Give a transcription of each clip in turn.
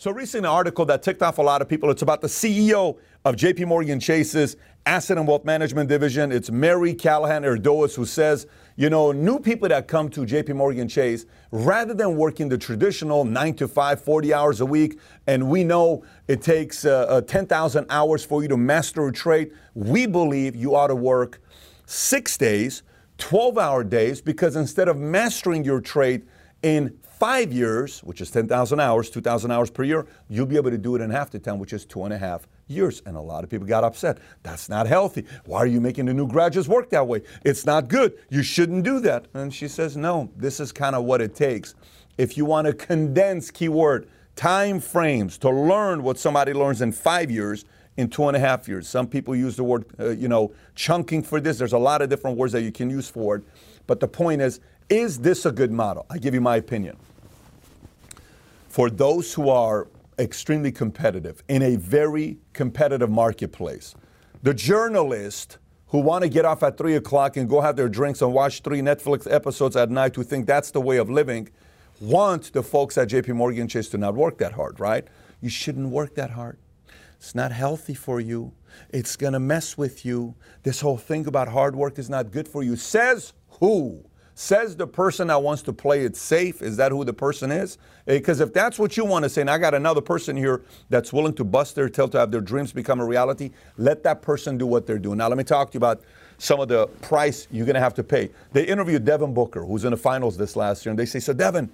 So, recent article that ticked off a lot of people. It's about the CEO of JP Morgan Chase's Asset and Wealth Management Division. It's Mary Callahan Erdoes who says, you know, new people that come to JP Morgan Chase, rather than working the traditional 9 to 5, 40 hours a week, and we know it takes uh, uh, 10,000 hours for you to master a trade, we believe you ought to work six days, 12 hour days, because instead of mastering your trade in five years, which is 10,000 hours, 2,000 hours per year, you'll be able to do it in half the time, which is two and a half years. And a lot of people got upset. That's not healthy. Why are you making the new graduates work that way? It's not good. You shouldn't do that. And she says, no, this is kind of what it takes. If you want to condense, keyword, time frames to learn what somebody learns in five years, in two and a half years. Some people use the word, uh, you know, chunking for this. There's a lot of different words that you can use for it. But the point is, is this a good model? I give you my opinion. For those who are extremely competitive in a very competitive marketplace, the journalists who want to get off at three o'clock and go have their drinks and watch three Netflix episodes at night who think that's the way of living want the folks at JP Morgan Chase to not work that hard, right? You shouldn't work that hard. It's not healthy for you. It's going to mess with you. This whole thing about hard work is not good for you. Says who? Says the person that wants to play it safe. Is that who the person is? Eh, because if that's what you want to say, and I got another person here that's willing to bust their tail to have their dreams become a reality, let that person do what they're doing. Now, let me talk to you about some of the price you're going to have to pay. They interviewed Devin Booker, who's in the finals this last year, and they say, So, Devin,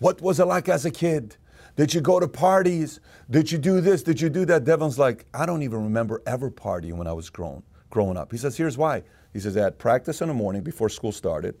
what was it like as a kid? Did you go to parties? Did you do this? Did you do that? Devin's like, I don't even remember ever partying when I was grown, growing up. He says, Here's why. He says, I had practice in the morning before school started.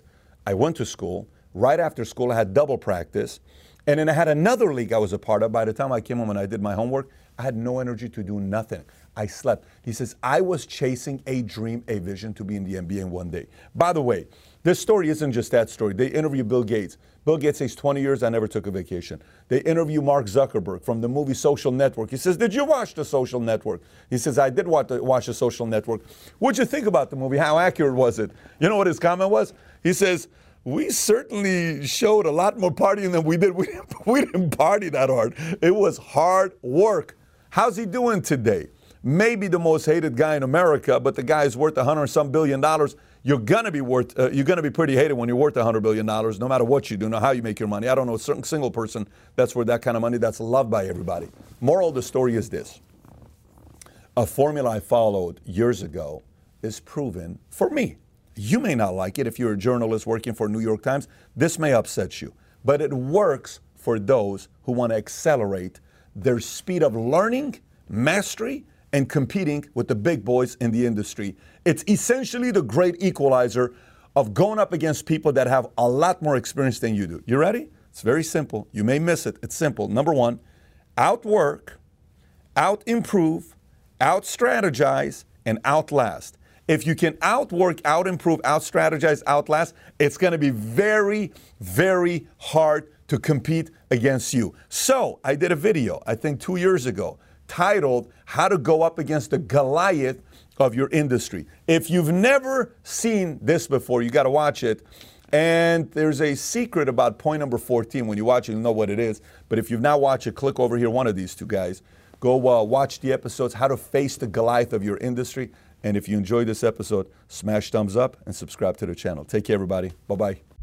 I went to school. Right after school, I had double practice. And then I had another league I was a part of. By the time I came home and I did my homework, I had no energy to do nothing. I slept. He says, I was chasing a dream, a vision to be in the NBA in one day. By the way, this story isn't just that story. They interview Bill Gates. Bill Gates says, 20 years, I never took a vacation. They interview Mark Zuckerberg from the movie Social Network. He says, Did you watch The Social Network? He says, I did watch the, watch the Social Network. What'd you think about the movie? How accurate was it? You know what his comment was? He says, we certainly showed a lot more partying than we did. We didn't, we didn't party that hard. It was hard work. How's he doing today? Maybe the most hated guy in America, but the guy is worth a hundred some billion dollars you're gonna be worth uh, you're gonna be pretty hated when you're worth a 100 billion dollars no matter what you do know how you make your money i don't know a certain single person that's worth that kind of money that's loved by everybody moral of the story is this a formula i followed years ago is proven for me you may not like it if you're a journalist working for new york times this may upset you but it works for those who want to accelerate their speed of learning mastery and competing with the big boys in the industry. It's essentially the great equalizer of going up against people that have a lot more experience than you do. You ready? It's very simple. You may miss it. It's simple. Number one, outwork, out improve, out strategize, and outlast. If you can outwork, out improve, out strategize, outlast, it's going to be very, very hard to compete against you. So I did a video, I think two years ago, titled How to Go Up Against the Goliath of Your Industry. If you've never seen this before, you got to watch it. And there's a secret about point number 14. When you watch it, you'll know what it is. But if you've not watched it, click over here, one of these two guys. Go uh, watch the episodes, How to Face the Goliath of Your Industry. And if you enjoyed this episode, smash thumbs up and subscribe to the channel. Take care, everybody. Bye bye.